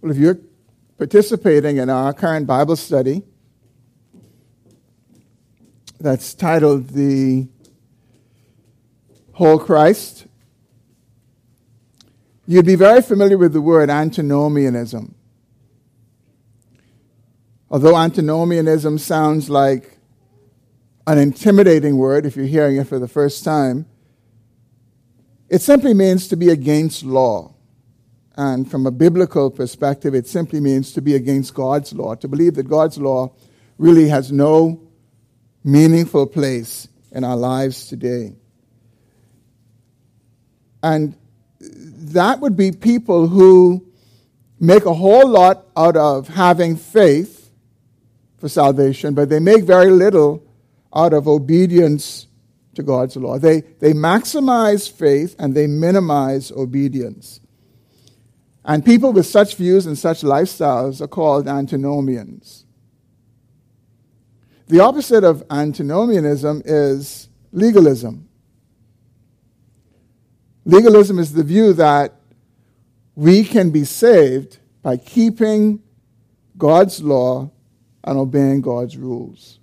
Well, if you're participating in our current Bible study that's titled The Whole Christ, you'd be very familiar with the word antinomianism. Although antinomianism sounds like an intimidating word if you're hearing it for the first time, it simply means to be against law. And from a biblical perspective, it simply means to be against God's law, to believe that God's law really has no meaningful place in our lives today. And that would be people who make a whole lot out of having faith for salvation, but they make very little out of obedience to God's law. They, they maximize faith and they minimize obedience. And people with such views and such lifestyles are called antinomians. The opposite of antinomianism is legalism. Legalism is the view that we can be saved by keeping God's law and obeying God's rules.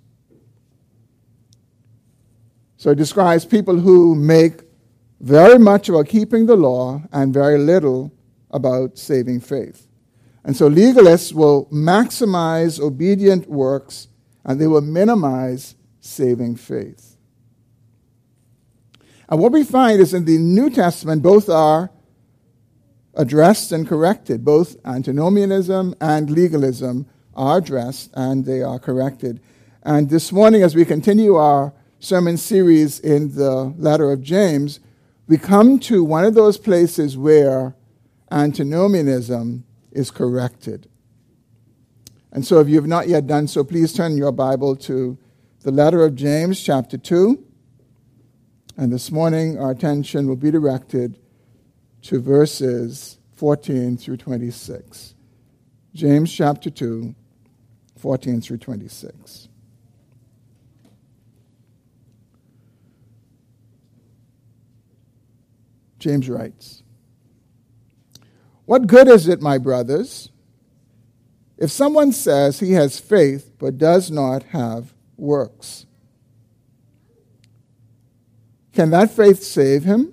So it describes people who make very much about keeping the law and very little about saving faith. And so legalists will maximize obedient works and they will minimize saving faith. And what we find is in the New Testament, both are addressed and corrected. Both antinomianism and legalism are addressed and they are corrected. And this morning, as we continue our sermon series in the letter of James, we come to one of those places where antinomianism is corrected. And so, if you have not yet done so, please turn your Bible to the letter of James, chapter 2. And this morning, our attention will be directed to verses 14 through 26. James chapter 2, 14 through 26. James writes What good is it, my brothers, if someone says he has faith but does not have works? Can that faith save him?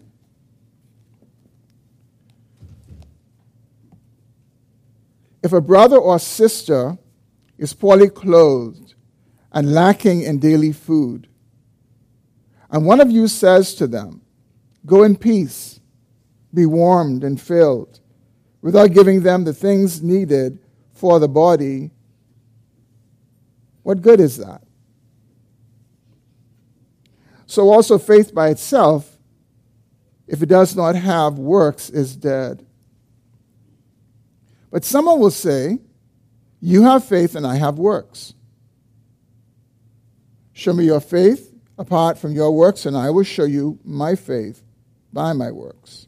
If a brother or sister is poorly clothed and lacking in daily food. And one of you says to them, Go in peace, be warmed and filled, without giving them the things needed for the body. What good is that? So, also, faith by itself, if it does not have works, is dead. But someone will say, you have faith and I have works. Show me your faith apart from your works, and I will show you my faith by my works.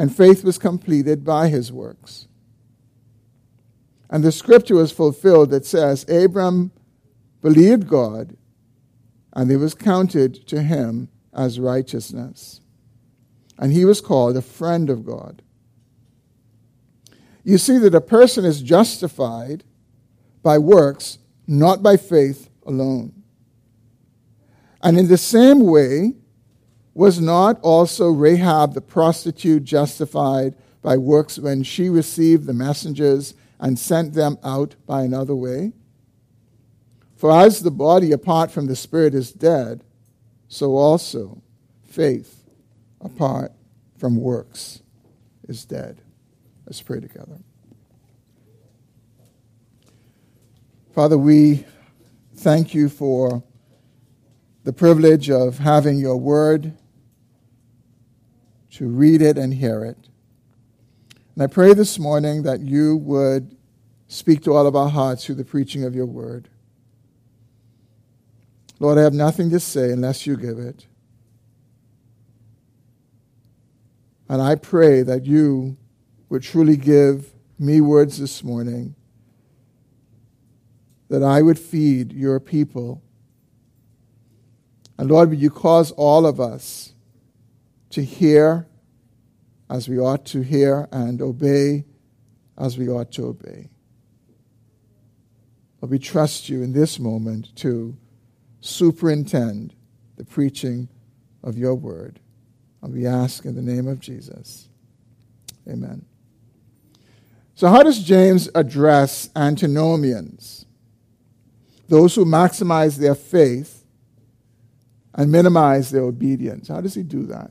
and faith was completed by his works. And the scripture was fulfilled that says, Abram believed God, and it was counted to him as righteousness. And he was called a friend of God you see that a person is justified by works, not by faith alone. And in the same way, was not also Rahab the prostitute justified by works when she received the messengers and sent them out by another way? For as the body apart from the spirit is dead, so also faith apart from works is dead. Let's pray together. Father, we thank you for the privilege of having your word, to read it and hear it. And I pray this morning that you would speak to all of our hearts through the preaching of your word. Lord, I have nothing to say unless you give it. And I pray that you would truly give me words this morning, that I would feed your people. And Lord, would you cause all of us to hear as we ought to hear and obey as we ought to obey. But we trust you in this moment to superintend the preaching of your word. And we ask in the name of Jesus. Amen. So, how does James address antinomians? Those who maximize their faith and minimize their obedience. How does he do that?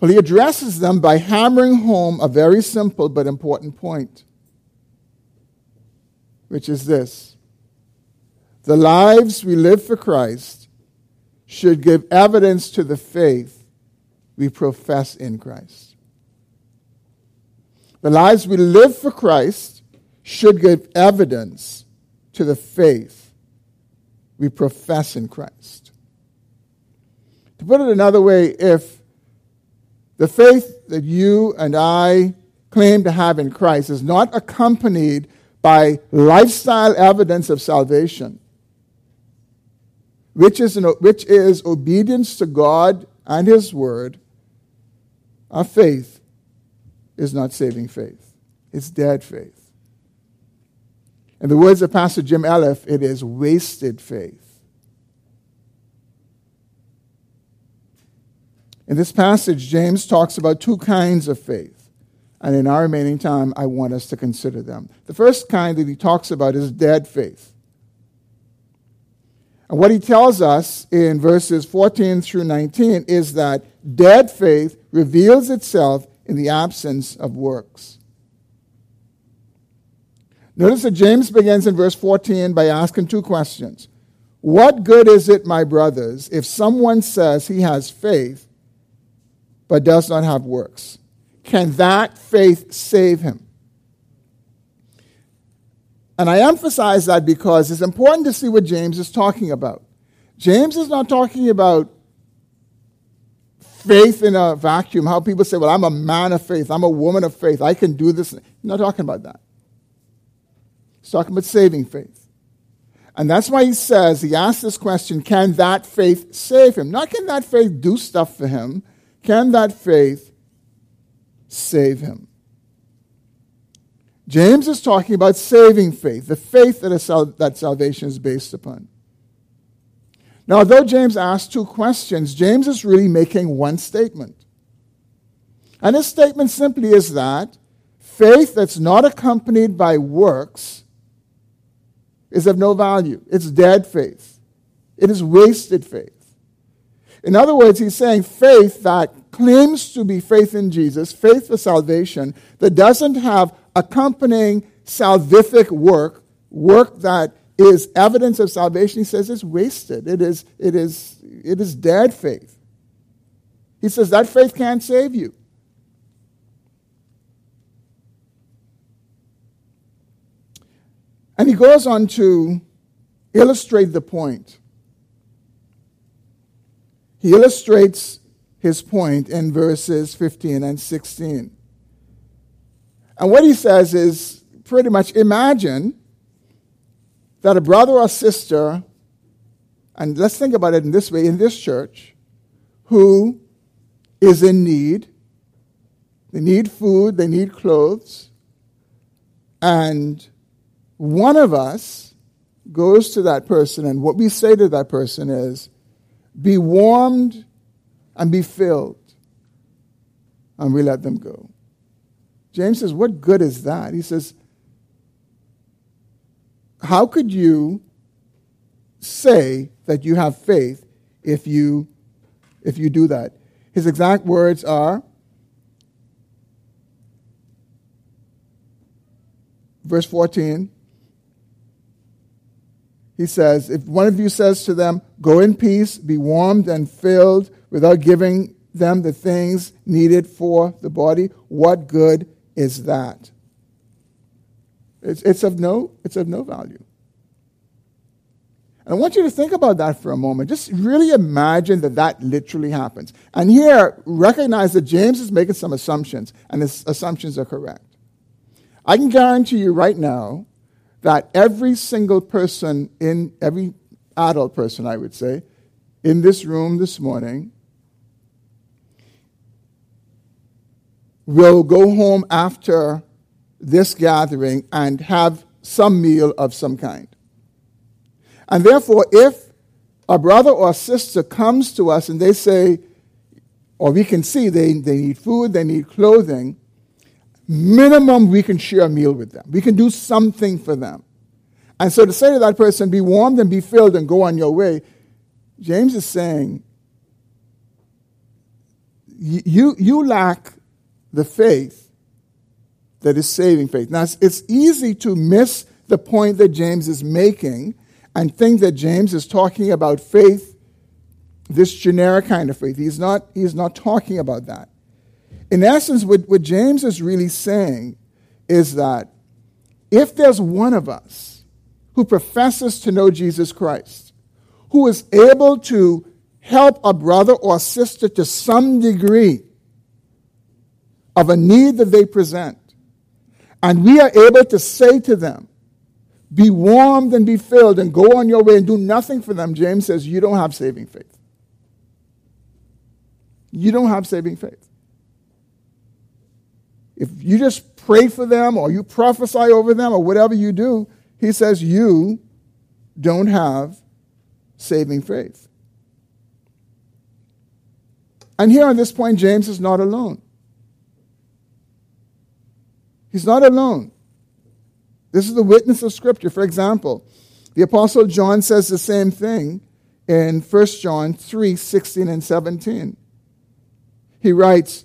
Well, he addresses them by hammering home a very simple but important point, which is this the lives we live for Christ should give evidence to the faith we profess in Christ. The lives we live for Christ should give evidence to the faith we profess in Christ. To put it another way, if the faith that you and I claim to have in Christ is not accompanied by lifestyle evidence of salvation, which is, an, which is obedience to God and His Word, our faith is not saving faith. It's dead faith. In the words of Pastor Jim Elliff, it is wasted faith. In this passage, James talks about two kinds of faith. And in our remaining time, I want us to consider them. The first kind that he talks about is dead faith. And what he tells us in verses 14 through 19 is that dead faith reveals itself in the absence of works. Notice that James begins in verse 14 by asking two questions. What good is it, my brothers, if someone says he has faith but does not have works? Can that faith save him? And I emphasize that because it's important to see what James is talking about. James is not talking about faith in a vacuum, how people say, well, I'm a man of faith, I'm a woman of faith, I can do this. He's not talking about that. He's talking about saving faith. And that's why he says, he asks this question can that faith save him? Not can that faith do stuff for him, can that faith save him? James is talking about saving faith, the faith that, sal- that salvation is based upon. Now, although James asks two questions, James is really making one statement. And his statement simply is that faith that's not accompanied by works is of no value. It's dead faith, it is wasted faith. In other words, he's saying faith that claims to be faith in Jesus, faith for salvation, that doesn't have accompanying salvific work, work that is evidence of salvation, he says is wasted. It is, it is, it is dead faith. He says that faith can't save you. And he goes on to illustrate the point. He illustrates his point in verses 15 and 16. And what he says is pretty much imagine that a brother or sister, and let's think about it in this way in this church, who is in need, they need food, they need clothes, and one of us goes to that person, and what we say to that person is, be warmed and be filled. And we let them go. James says, What good is that? He says, How could you say that you have faith if you if you do that? His exact words are verse 14 he says, If one of you says to them, Go in peace, be warmed and filled, without giving them the things needed for the body, what good is that? It's, it's, of no, it's of no value. And I want you to think about that for a moment. Just really imagine that that literally happens. And here, recognize that James is making some assumptions, and his assumptions are correct. I can guarantee you right now that every single person in, every adult person, I would say, in this room this morning will go home after this gathering and have some meal of some kind. And therefore, if a brother or sister comes to us and they say, or we can see they, they need food, they need clothing, minimum we can share a meal with them. We can do something for them. And so to say to that person, be warmed and be filled and go on your way, James is saying, you, you lack the faith that is saving faith. Now, it's easy to miss the point that James is making and think that James is talking about faith, this generic kind of faith. He's not, he's not talking about that. In essence, what, what James is really saying is that if there's one of us who professes to know Jesus Christ, who is able to help a brother or sister to some degree of a need that they present, and we are able to say to them, be warmed and be filled and go on your way and do nothing for them, James says, you don't have saving faith. You don't have saving faith. If you just pray for them or you prophesy over them or whatever you do, he says you don't have saving faith. And here on this point, James is not alone. He's not alone. This is the witness of Scripture. For example, the Apostle John says the same thing in 1 John 3 16 and 17. He writes,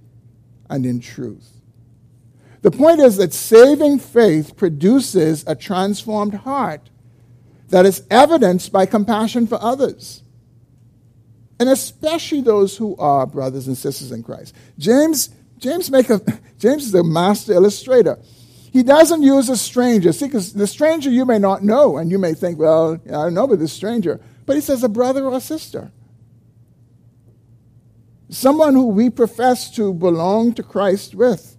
and in truth. The point is that saving faith produces a transformed heart that is evidenced by compassion for others, and especially those who are brothers and sisters in Christ. James, James, make a, James is a master illustrator. He doesn't use a stranger. See, because the stranger you may not know, and you may think, well, I don't know about this stranger. But he says a brother or a sister. Someone who we profess to belong to Christ with.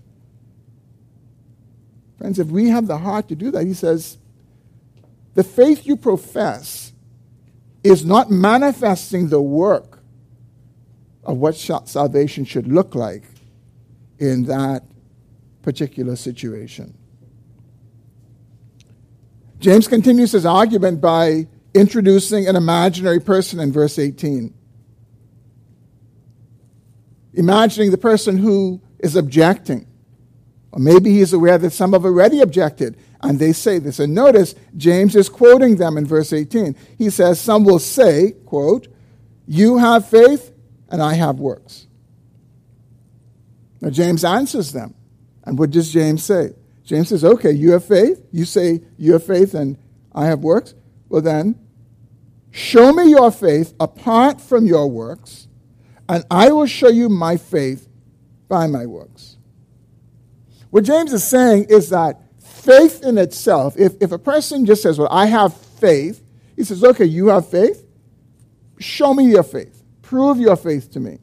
Friends, if we have the heart to do that, he says, the faith you profess is not manifesting the work of what salvation should look like in that particular situation. James continues his argument by introducing an imaginary person in verse 18. Imagining the person who is objecting. Or maybe he's aware that some have already objected, and they say this. And notice, James is quoting them in verse 18. He says, Some will say, quote, You have faith, and I have works. Now, James answers them. And what does James say? James says, okay, you have faith. You say you have faith and I have works. Well, then, show me your faith apart from your works, and I will show you my faith by my works. What James is saying is that faith in itself, if, if a person just says, Well, I have faith, he says, Okay, you have faith? Show me your faith. Prove your faith to me.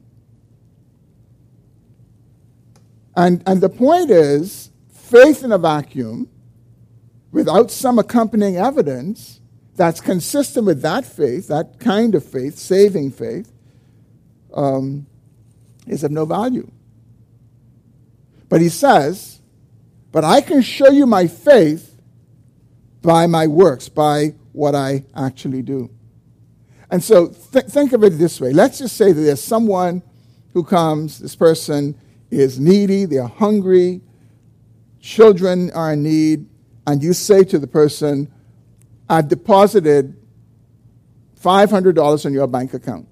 And, and the point is, faith in a vacuum without some accompanying evidence that's consistent with that faith, that kind of faith, saving faith, um, is of no value. But he says, But I can show you my faith by my works, by what I actually do. And so th- think of it this way. Let's just say that there's someone who comes, this person is needy, they're hungry, children are in need, and you say to the person, I've deposited $500 in your bank account.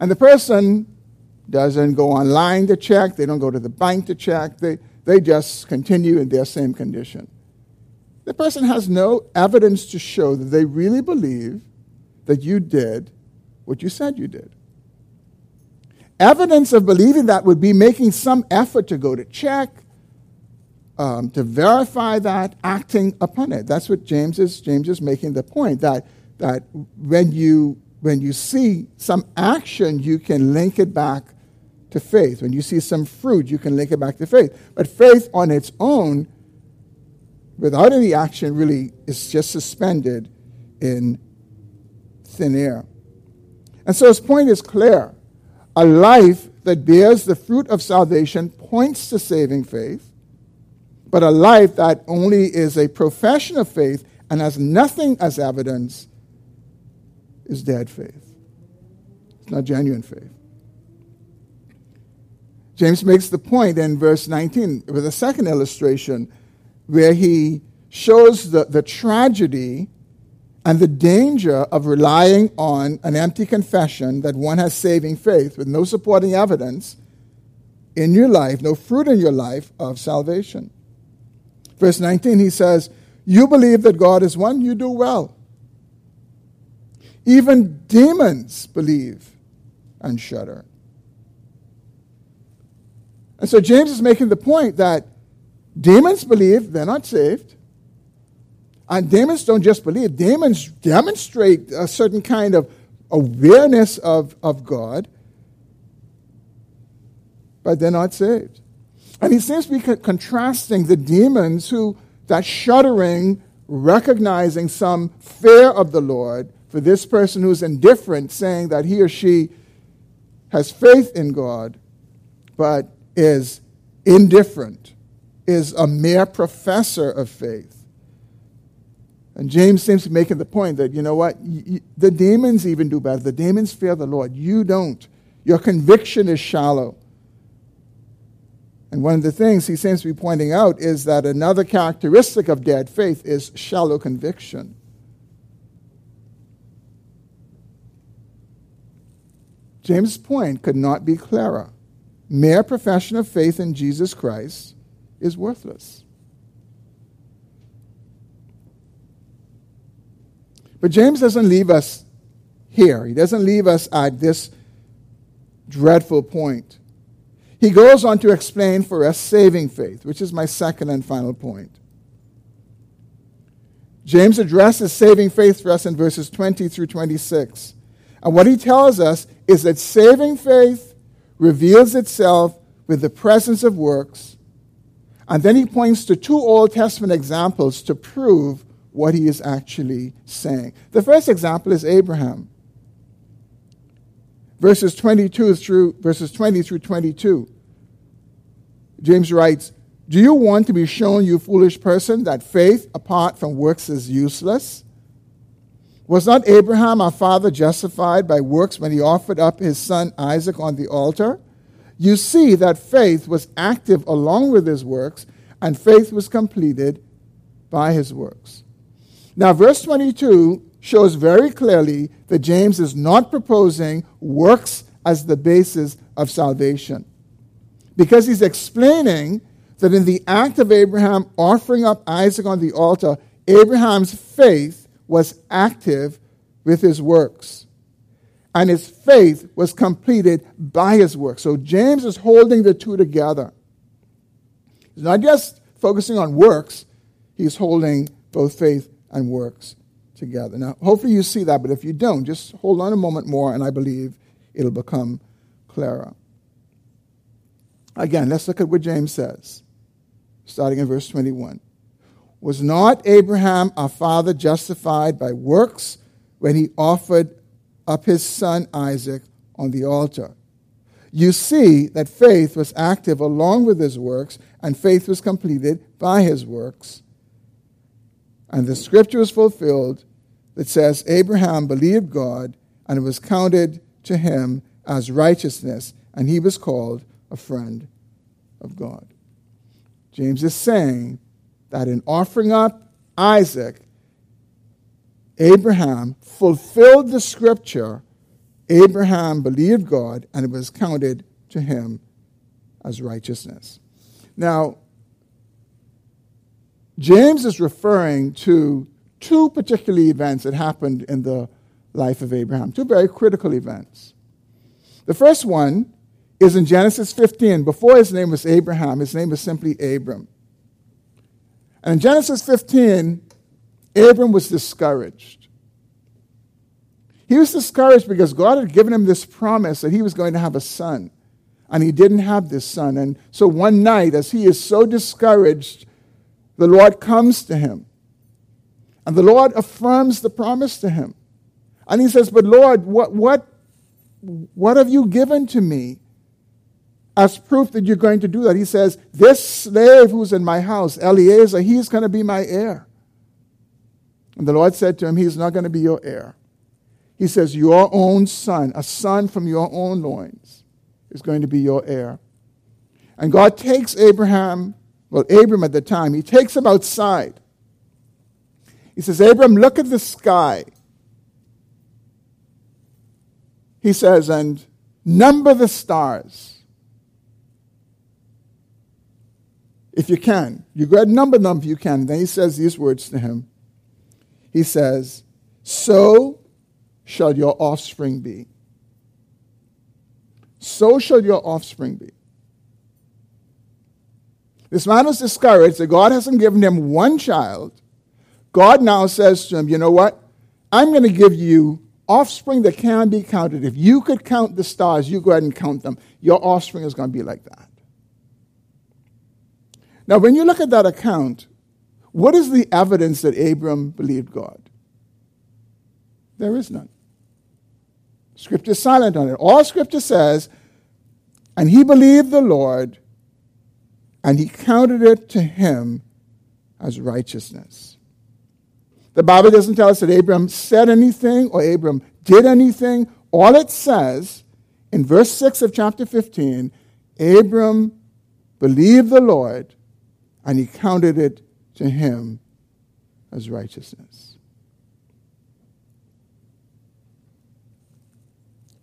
And the person doesn't go online to check, they don't go to the bank to check, they, they just continue in their same condition. The person has no evidence to show that they really believe that you did what you said you did. Evidence of believing that would be making some effort to go to check, um, to verify that, acting upon it. That's what James is, James is making the point that, that when, you, when you see some action, you can link it back to faith. When you see some fruit, you can link it back to faith. But faith on its own, without any action, really is just suspended in thin air. And so his point is clear. A life that bears the fruit of salvation points to saving faith, but a life that only is a profession of faith and has nothing as evidence is dead faith. It's not genuine faith. James makes the point in verse 19 with a second illustration where he shows the, the tragedy and the danger of relying on an empty confession that one has saving faith with no supporting evidence in your life, no fruit in your life of salvation. Verse 19, he says, You believe that God is one, you do well. Even demons believe and shudder. And so James is making the point that demons believe, they're not saved. And demons don't just believe, demons demonstrate a certain kind of awareness of, of God, but they're not saved. And he seems to be co- contrasting the demons who, that shuddering, recognizing some fear of the Lord, for this person who's indifferent, saying that he or she has faith in God, but is indifferent, is a mere professor of faith. And James seems to be making the point that, you know what, the demons even do better. The demons fear the Lord. You don't. Your conviction is shallow. And one of the things he seems to be pointing out is that another characteristic of dead faith is shallow conviction. James' point could not be clearer. Mere profession of faith in Jesus Christ is worthless. But James doesn't leave us here. He doesn't leave us at this dreadful point. He goes on to explain for us saving faith, which is my second and final point. James addresses saving faith for us in verses 20 through 26. And what he tells us is that saving faith reveals itself with the presence of works. And then he points to two Old Testament examples to prove what he is actually saying. The first example is Abraham. Verses 22 through verses 20 through 22. James writes, "Do you want to be shown, you foolish person, that faith apart from works is useless? Was not Abraham our father justified by works when he offered up his son Isaac on the altar? You see that faith was active along with his works, and faith was completed by his works." Now, verse 22 shows very clearly that James is not proposing works as the basis of salvation. Because he's explaining that in the act of Abraham offering up Isaac on the altar, Abraham's faith was active with his works. And his faith was completed by his works. So James is holding the two together. He's not just focusing on works, he's holding both faith and works together. Now, hopefully you see that, but if you don't, just hold on a moment more, and I believe it'll become clearer. Again, let's look at what James says, starting in verse 21. Was not Abraham our father justified by works when he offered up his son Isaac on the altar? You see that faith was active along with his works, and faith was completed by his works. And the scripture is fulfilled that says, Abraham believed God, and it was counted to him as righteousness, and he was called a friend of God. James is saying that in offering up Isaac, Abraham fulfilled the scripture. Abraham believed God, and it was counted to him as righteousness. Now, James is referring to two particular events that happened in the life of Abraham, two very critical events. The first one is in Genesis 15. Before his name was Abraham, his name was simply Abram. And in Genesis 15, Abram was discouraged. He was discouraged because God had given him this promise that he was going to have a son, and he didn't have this son. And so one night, as he is so discouraged, the Lord comes to him. And the Lord affirms the promise to him. And he says, But Lord, what, what, what have you given to me as proof that you're going to do that? He says, This slave who's in my house, Eliezer, he's going to be my heir. And the Lord said to him, He's not going to be your heir. He says, Your own son, a son from your own loins, is going to be your heir. And God takes Abraham well, Abram at the time, he takes him outside. He says, Abram, look at the sky. He says, and number the stars. If you can. You go ahead and number them if you can. Then he says these words to him. He says, So shall your offspring be. So shall your offspring be. This man was discouraged that God hasn't given him one child. God now says to him, You know what? I'm going to give you offspring that can be counted. If you could count the stars, you go ahead and count them. Your offspring is going to be like that. Now, when you look at that account, what is the evidence that Abram believed God? There is none. Scripture is silent on it. All Scripture says, and he believed the Lord, and he counted it to him as righteousness. The Bible doesn't tell us that Abram said anything or Abram did anything. All it says in verse 6 of chapter 15 Abram believed the Lord and he counted it to him as righteousness.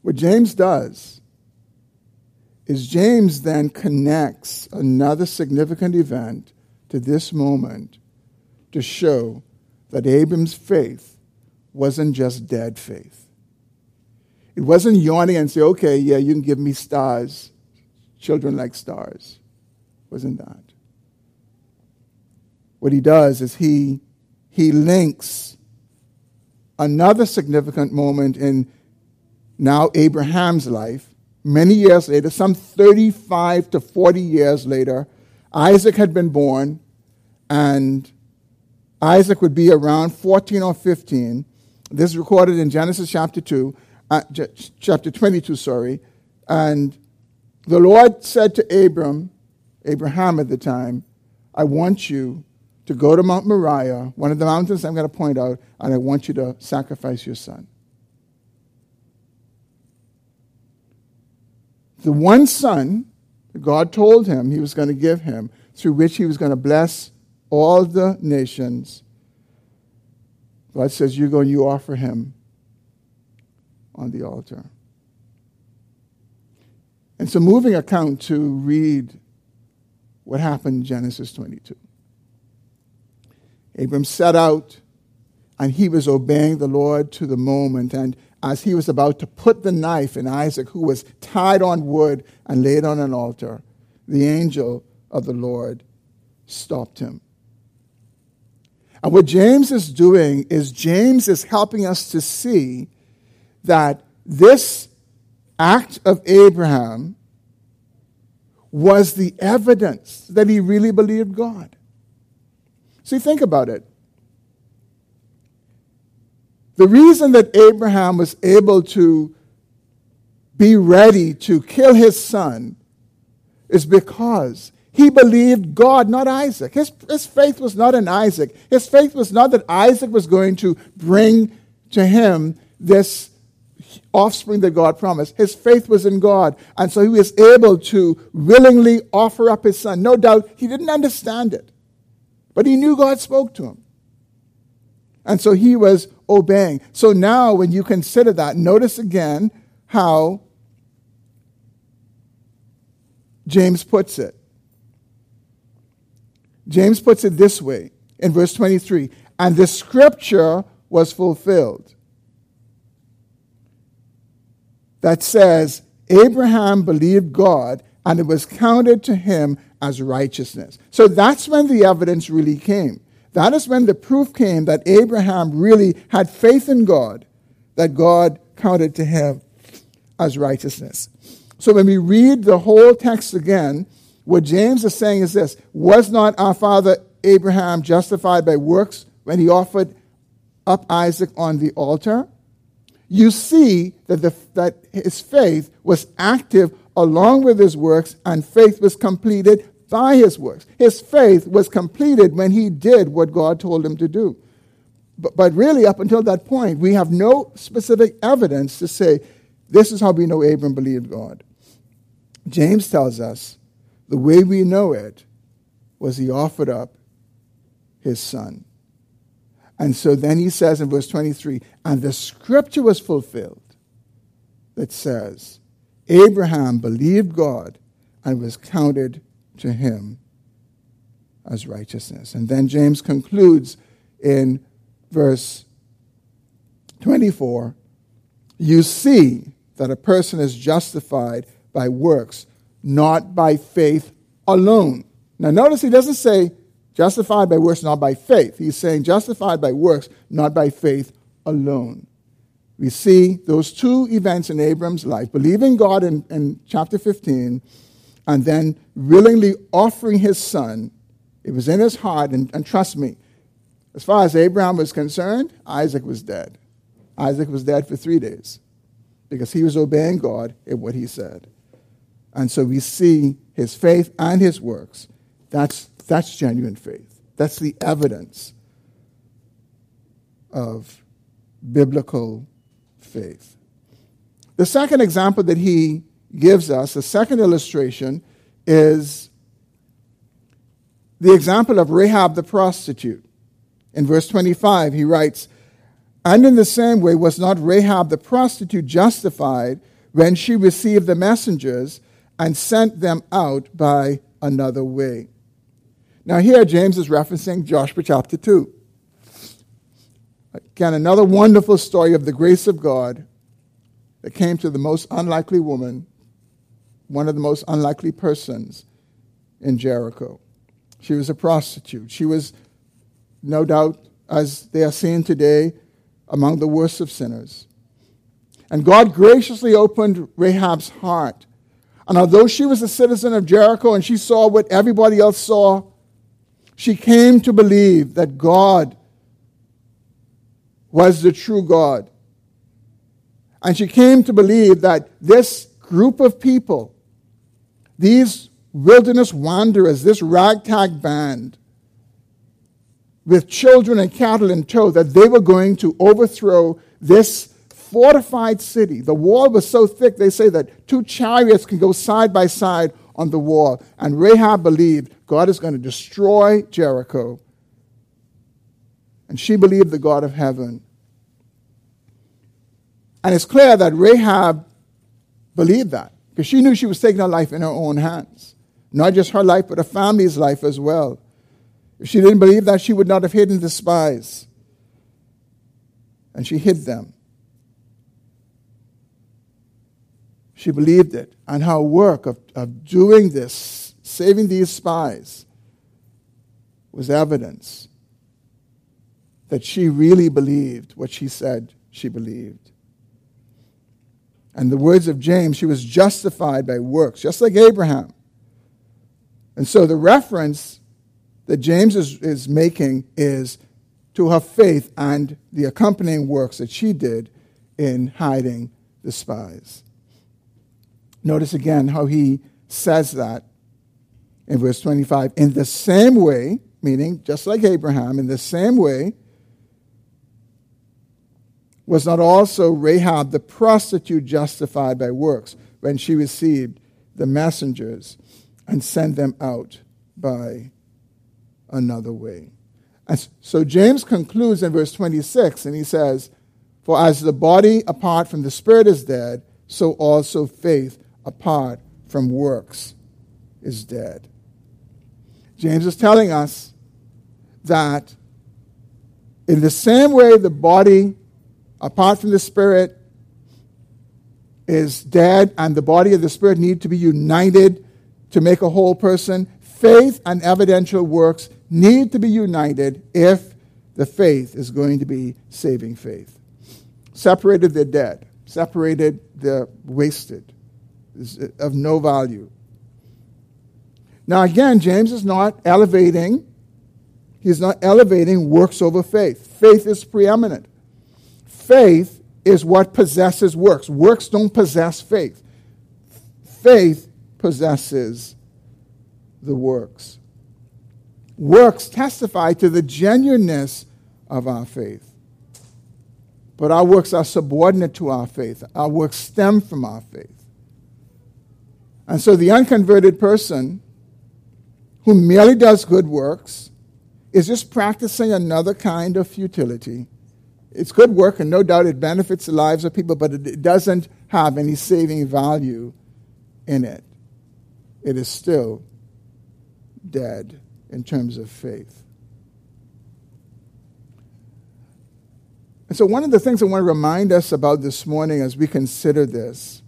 What James does is James then connects another significant event to this moment to show that Abram's faith wasn't just dead faith. It wasn't yawning and say, okay, yeah, you can give me stars. Children like stars. It wasn't that. What he does is he, he links another significant moment in now Abraham's life Many years later, some 35 to 40 years later, Isaac had been born, and Isaac would be around 14 or 15. This is recorded in Genesis chapter 2, uh, chapter 22, sorry. And the Lord said to Abram, Abraham at the time, I want you to go to Mount Moriah, one of the mountains I'm going to point out, and I want you to sacrifice your son. the one son that God told him he was going to give him, through which he was going to bless all the nations. God says, You go and you offer him on the altar. It's a moving account to read what happened in Genesis 22. Abram set out and he was obeying the Lord to the moment. And as he was about to put the knife in Isaac, who was tied on wood and laid on an altar, the angel of the Lord stopped him. And what James is doing is James is helping us to see that this act of Abraham was the evidence that he really believed God. See, think about it. The reason that Abraham was able to be ready to kill his son is because he believed God, not Isaac. His, his faith was not in Isaac. His faith was not that Isaac was going to bring to him this offspring that God promised. His faith was in God. And so he was able to willingly offer up his son. No doubt he didn't understand it, but he knew God spoke to him. And so he was obeying. So now, when you consider that, notice again how James puts it. James puts it this way in verse 23 and the scripture was fulfilled that says, Abraham believed God and it was counted to him as righteousness. So that's when the evidence really came. That is when the proof came that Abraham really had faith in God, that God counted to him as righteousness. So when we read the whole text again, what James is saying is this Was not our father Abraham justified by works when he offered up Isaac on the altar? You see that, the, that his faith was active along with his works, and faith was completed by his works. His faith was completed when he did what God told him to do. But, but really, up until that point, we have no specific evidence to say this is how we know Abram believed God. James tells us the way we know it was he offered up his son. And so then he says in verse 23 and the scripture was fulfilled that says, Abraham believed God and was counted to him as righteousness. And then James concludes in verse 24 you see that a person is justified by works, not by faith alone. Now, notice he doesn't say justified by works, not by faith. He's saying justified by works, not by faith alone. We see those two events in Abram's life believing God in, in chapter 15, and then willingly offering his son. It was in his heart, and, and trust me, as far as Abraham was concerned, Isaac was dead. Isaac was dead for three days because he was obeying God in what he said. And so we see his faith and his works. That's, that's genuine faith. That's the evidence of biblical faith. The second example that he gives us, the second illustration, is the example of Rahab the prostitute. In verse 25, he writes, And in the same way was not Rahab the prostitute justified when she received the messengers and sent them out by another way. Now, here James is referencing Joshua chapter 2. Again, another wonderful story of the grace of God that came to the most unlikely woman, one of the most unlikely persons in Jericho. She was a prostitute. She was, no doubt, as they are seen today, among the worst of sinners. And God graciously opened Rahab's heart and although she was a citizen of Jericho and she saw what everybody else saw, she came to believe that God was the true God. And she came to believe that this group of people, these wilderness wanderers, this ragtag band, with children and cattle in tow, that they were going to overthrow this fortified city. The wall was so thick, they say that two chariots can go side by side on the wall. And Rahab believed God is going to destroy Jericho. And she believed the God of heaven. And it's clear that Rahab believed that because she knew she was taking her life in her own hands. Not just her life, but her family's life as well. If she didn't believe that, she would not have hidden the spies. And she hid them. She believed it. And her work of, of doing this, saving these spies, was evidence that she really believed what she said she believed. And the words of James, she was justified by works, just like Abraham. And so the reference that James is, is making is to her faith and the accompanying works that she did in hiding the spies. Notice again how he says that in verse 25. In the same way, meaning just like Abraham, in the same way, Was not also Rahab the prostitute justified by works when she received the messengers and sent them out by another way? And so James concludes in verse 26 and he says, For as the body apart from the spirit is dead, so also faith apart from works is dead. James is telling us that in the same way the body apart from the spirit is dead and the body of the spirit need to be united to make a whole person, faith and evidential works need to be united if the faith is going to be saving faith. Separated, they're dead. Separated, they're wasted, uh, of no value. Now, again, James is not elevating, he's not elevating works over faith. Faith is preeminent. Faith is what possesses works. Works don't possess faith. Faith possesses the works. Works testify to the genuineness of our faith. But our works are subordinate to our faith. Our works stem from our faith. And so the unconverted person who merely does good works is just practicing another kind of futility. It's good work, and no doubt it benefits the lives of people, but it doesn't have any saving value in it. It is still dead in terms of faith. And so, one of the things I want to remind us about this morning as we consider this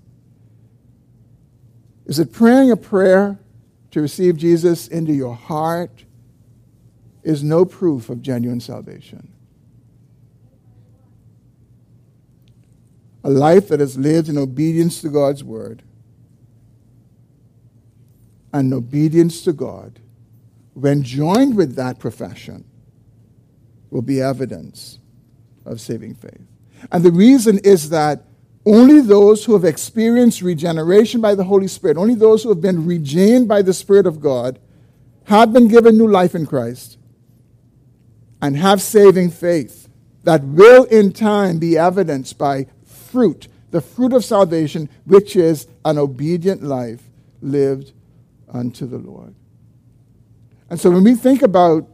is that praying a prayer to receive Jesus into your heart is no proof of genuine salvation. A life that is lived in obedience to God's word and obedience to God, when joined with that profession, will be evidence of saving faith. And the reason is that only those who have experienced regeneration by the Holy Spirit, only those who have been regained by the Spirit of God, have been given new life in Christ and have saving faith that will in time be evidenced by fruit, the fruit of salvation, which is an obedient life lived unto the Lord. And so when we think about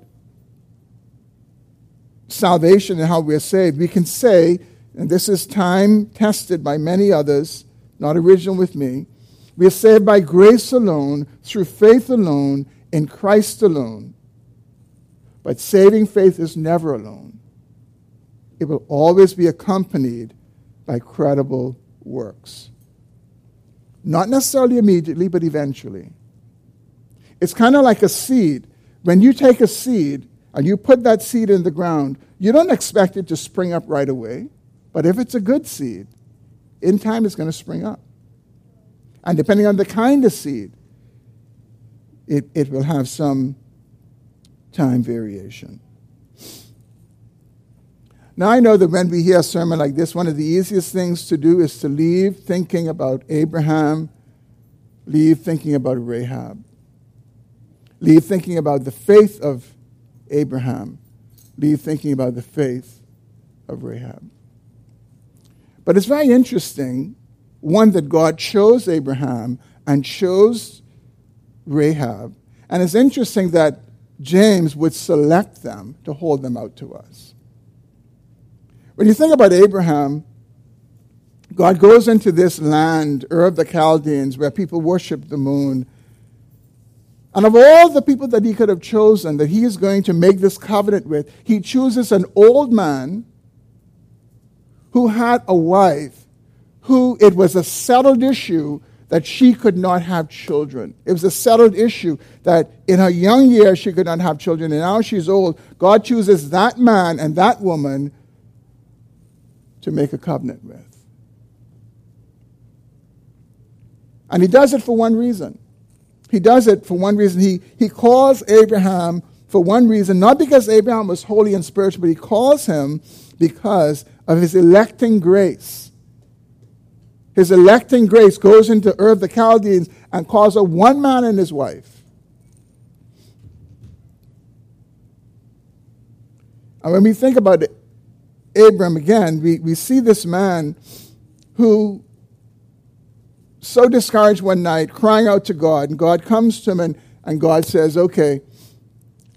salvation and how we're saved, we can say and this is time tested by many others, not original with me. We are saved by grace alone, through faith alone, in Christ alone. But saving faith is never alone. It will always be accompanied by credible works. Not necessarily immediately, but eventually. It's kind of like a seed. When you take a seed and you put that seed in the ground, you don't expect it to spring up right away. But if it's a good seed, in time it's going to spring up. And depending on the kind of seed, it, it will have some time variation. Now, I know that when we hear a sermon like this, one of the easiest things to do is to leave thinking about Abraham, leave thinking about Rahab, leave thinking about the faith of Abraham, leave thinking about the faith of Rahab. But it's very interesting, one, that God chose Abraham and chose Rahab. And it's interesting that James would select them to hold them out to us. When you think about Abraham, God goes into this land, Ur of the Chaldeans, where people worship the moon. And of all the people that he could have chosen that he is going to make this covenant with, he chooses an old man who had a wife who it was a settled issue that she could not have children. It was a settled issue that in her young years she could not have children, and now she's old. God chooses that man and that woman to make a covenant with. And he does it for one reason. He does it for one reason. He, he calls Abraham for one reason, not because Abraham was holy and spiritual, but he calls him because of his electing grace. His electing grace goes into Ur of the Chaldeans and calls a one man and his wife. And when we think about it, Abram again, we, we see this man who so discouraged one night, crying out to God, and God comes to him and, and God says, Okay,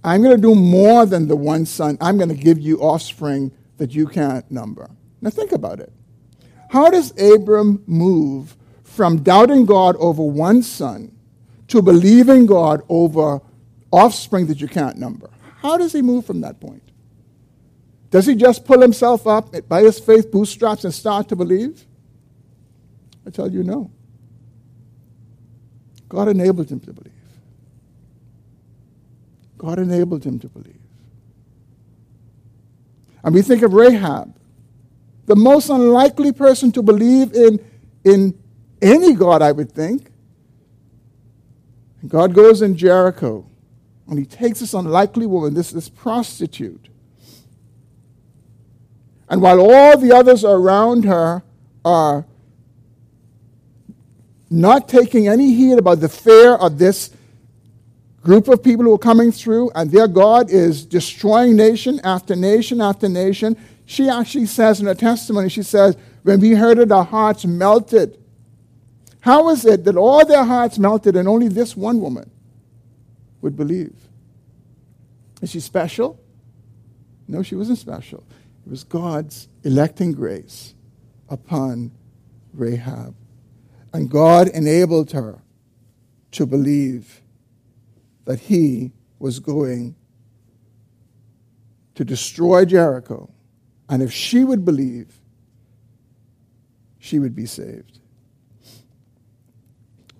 I'm going to do more than the one son. I'm going to give you offspring that you can't number. Now think about it. How does Abram move from doubting God over one son to believing God over offspring that you can't number? How does he move from that point? Does he just pull himself up by his faith bootstraps and start to believe? I tell you no. God enabled him to believe. God enabled him to believe. And we think of Rahab, the most unlikely person to believe in, in any God, I would think. And God goes in Jericho and he takes this unlikely woman, this, this prostitute. And while all the others around her are not taking any heed about the fear of this group of people who are coming through, and their God is destroying nation after nation after nation. She actually says in her testimony, she says, When we heard it, our hearts melted. How is it that all their hearts melted and only this one woman would believe? Is she special? No, she wasn't special. It was God's electing grace upon Rahab. And God enabled her to believe that he was going to destroy Jericho. And if she would believe, she would be saved.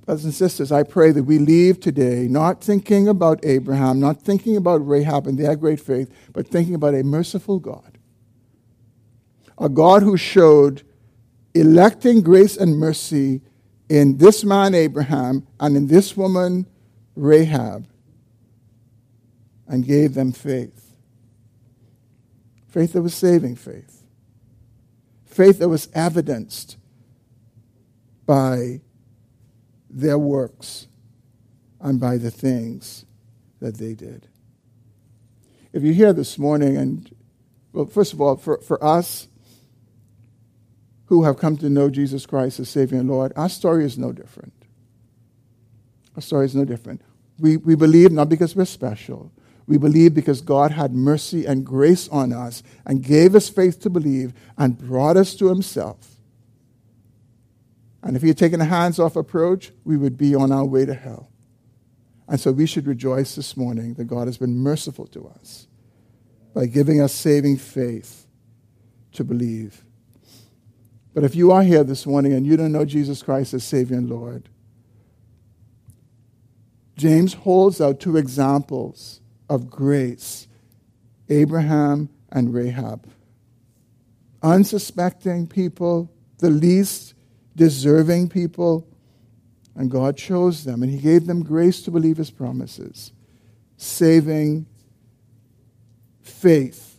Brothers and sisters, I pray that we leave today not thinking about Abraham, not thinking about Rahab and their great faith, but thinking about a merciful God. A God who showed electing grace and mercy in this man Abraham and in this woman Rahab and gave them faith. Faith that was saving faith. Faith that was evidenced by their works and by the things that they did. If you're here this morning, and, well, first of all, for, for us, who have come to know Jesus Christ as Savior and Lord, our story is no different. Our story is no different. We, we believe not because we're special. We believe because God had mercy and grace on us and gave us faith to believe and brought us to Himself. And if He had taken a hands off approach, we would be on our way to hell. And so we should rejoice this morning that God has been merciful to us by giving us saving faith to believe but if you are here this morning and you don't know Jesus Christ as Savior and Lord, James holds out two examples of grace Abraham and Rahab. Unsuspecting people, the least deserving people, and God chose them and He gave them grace to believe His promises, saving faith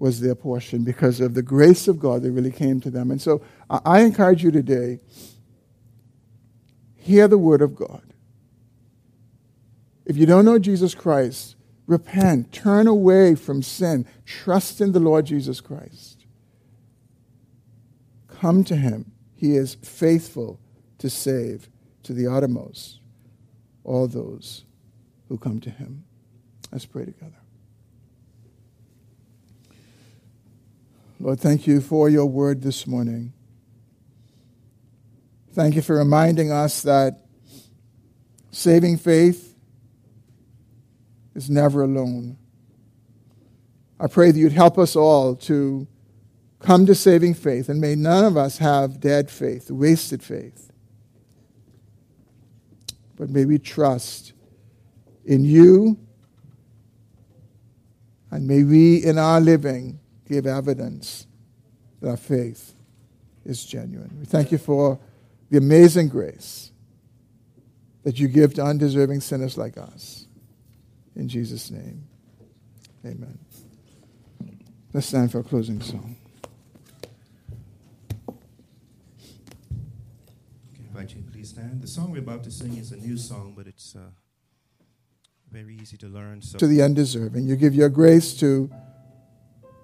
was their portion because of the grace of God that really came to them. And so I encourage you today hear the word of God. If you don't know Jesus Christ, repent, turn away from sin, trust in the Lord Jesus Christ. Come to him. He is faithful to save to the uttermost all those who come to him. Let's pray together. Lord, thank you for your word this morning. Thank you for reminding us that saving faith is never alone. I pray that you'd help us all to come to saving faith, and may none of us have dead faith, wasted faith. But may we trust in you, and may we in our living give evidence that our faith is genuine. We thank you for the amazing grace that you give to undeserving sinners like us. In Jesus' name, amen. Let's stand for a closing song. Okay, invite you please stand. The song we're about to sing is a new song, but it's uh, very easy to learn. So. To the undeserving. You give your grace to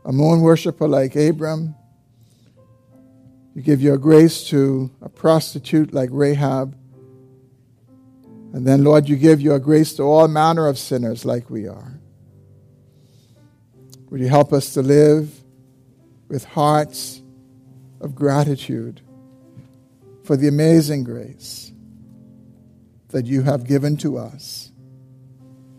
a moon worshiper like Abram. You give your grace to a prostitute like Rahab. And then, Lord, you give your grace to all manner of sinners like we are. Would you help us to live with hearts of gratitude for the amazing grace that you have given to us?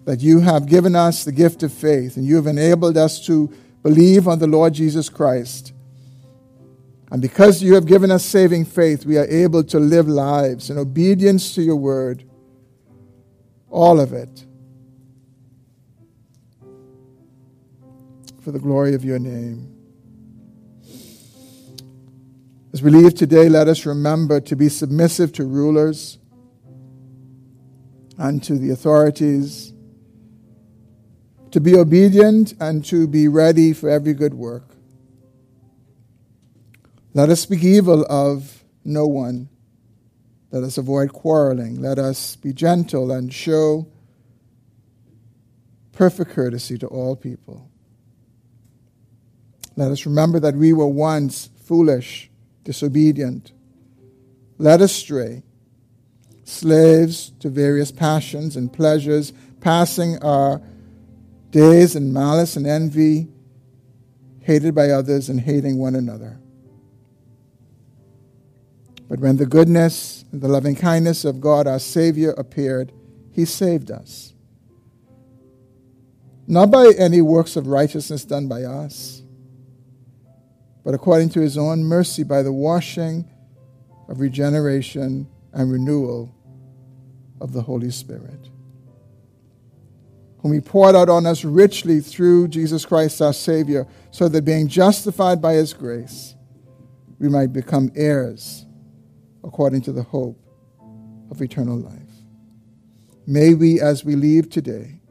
That you have given us the gift of faith and you have enabled us to believe on the Lord Jesus Christ. And because you have given us saving faith, we are able to live lives in obedience to your word. All of it. For the glory of your name. As we leave today, let us remember to be submissive to rulers and to the authorities, to be obedient and to be ready for every good work. Let us speak evil of no one. Let us avoid quarreling. Let us be gentle and show perfect courtesy to all people. Let us remember that we were once foolish disobedient, led astray, slaves to various passions and pleasures, passing our days in malice and envy, hated by others and hating one another. But when the goodness and the loving kindness of God our Savior appeared, He saved us. Not by any works of righteousness done by us but according to his own mercy by the washing of regeneration and renewal of the Holy Spirit, whom he poured out on us richly through Jesus Christ our Savior, so that being justified by his grace, we might become heirs according to the hope of eternal life. May we, as we leave today,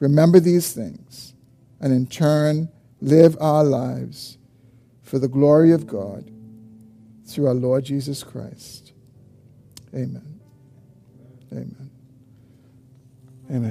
remember these things and in turn live our lives for the glory of God through our Lord Jesus Christ. Amen. Amen.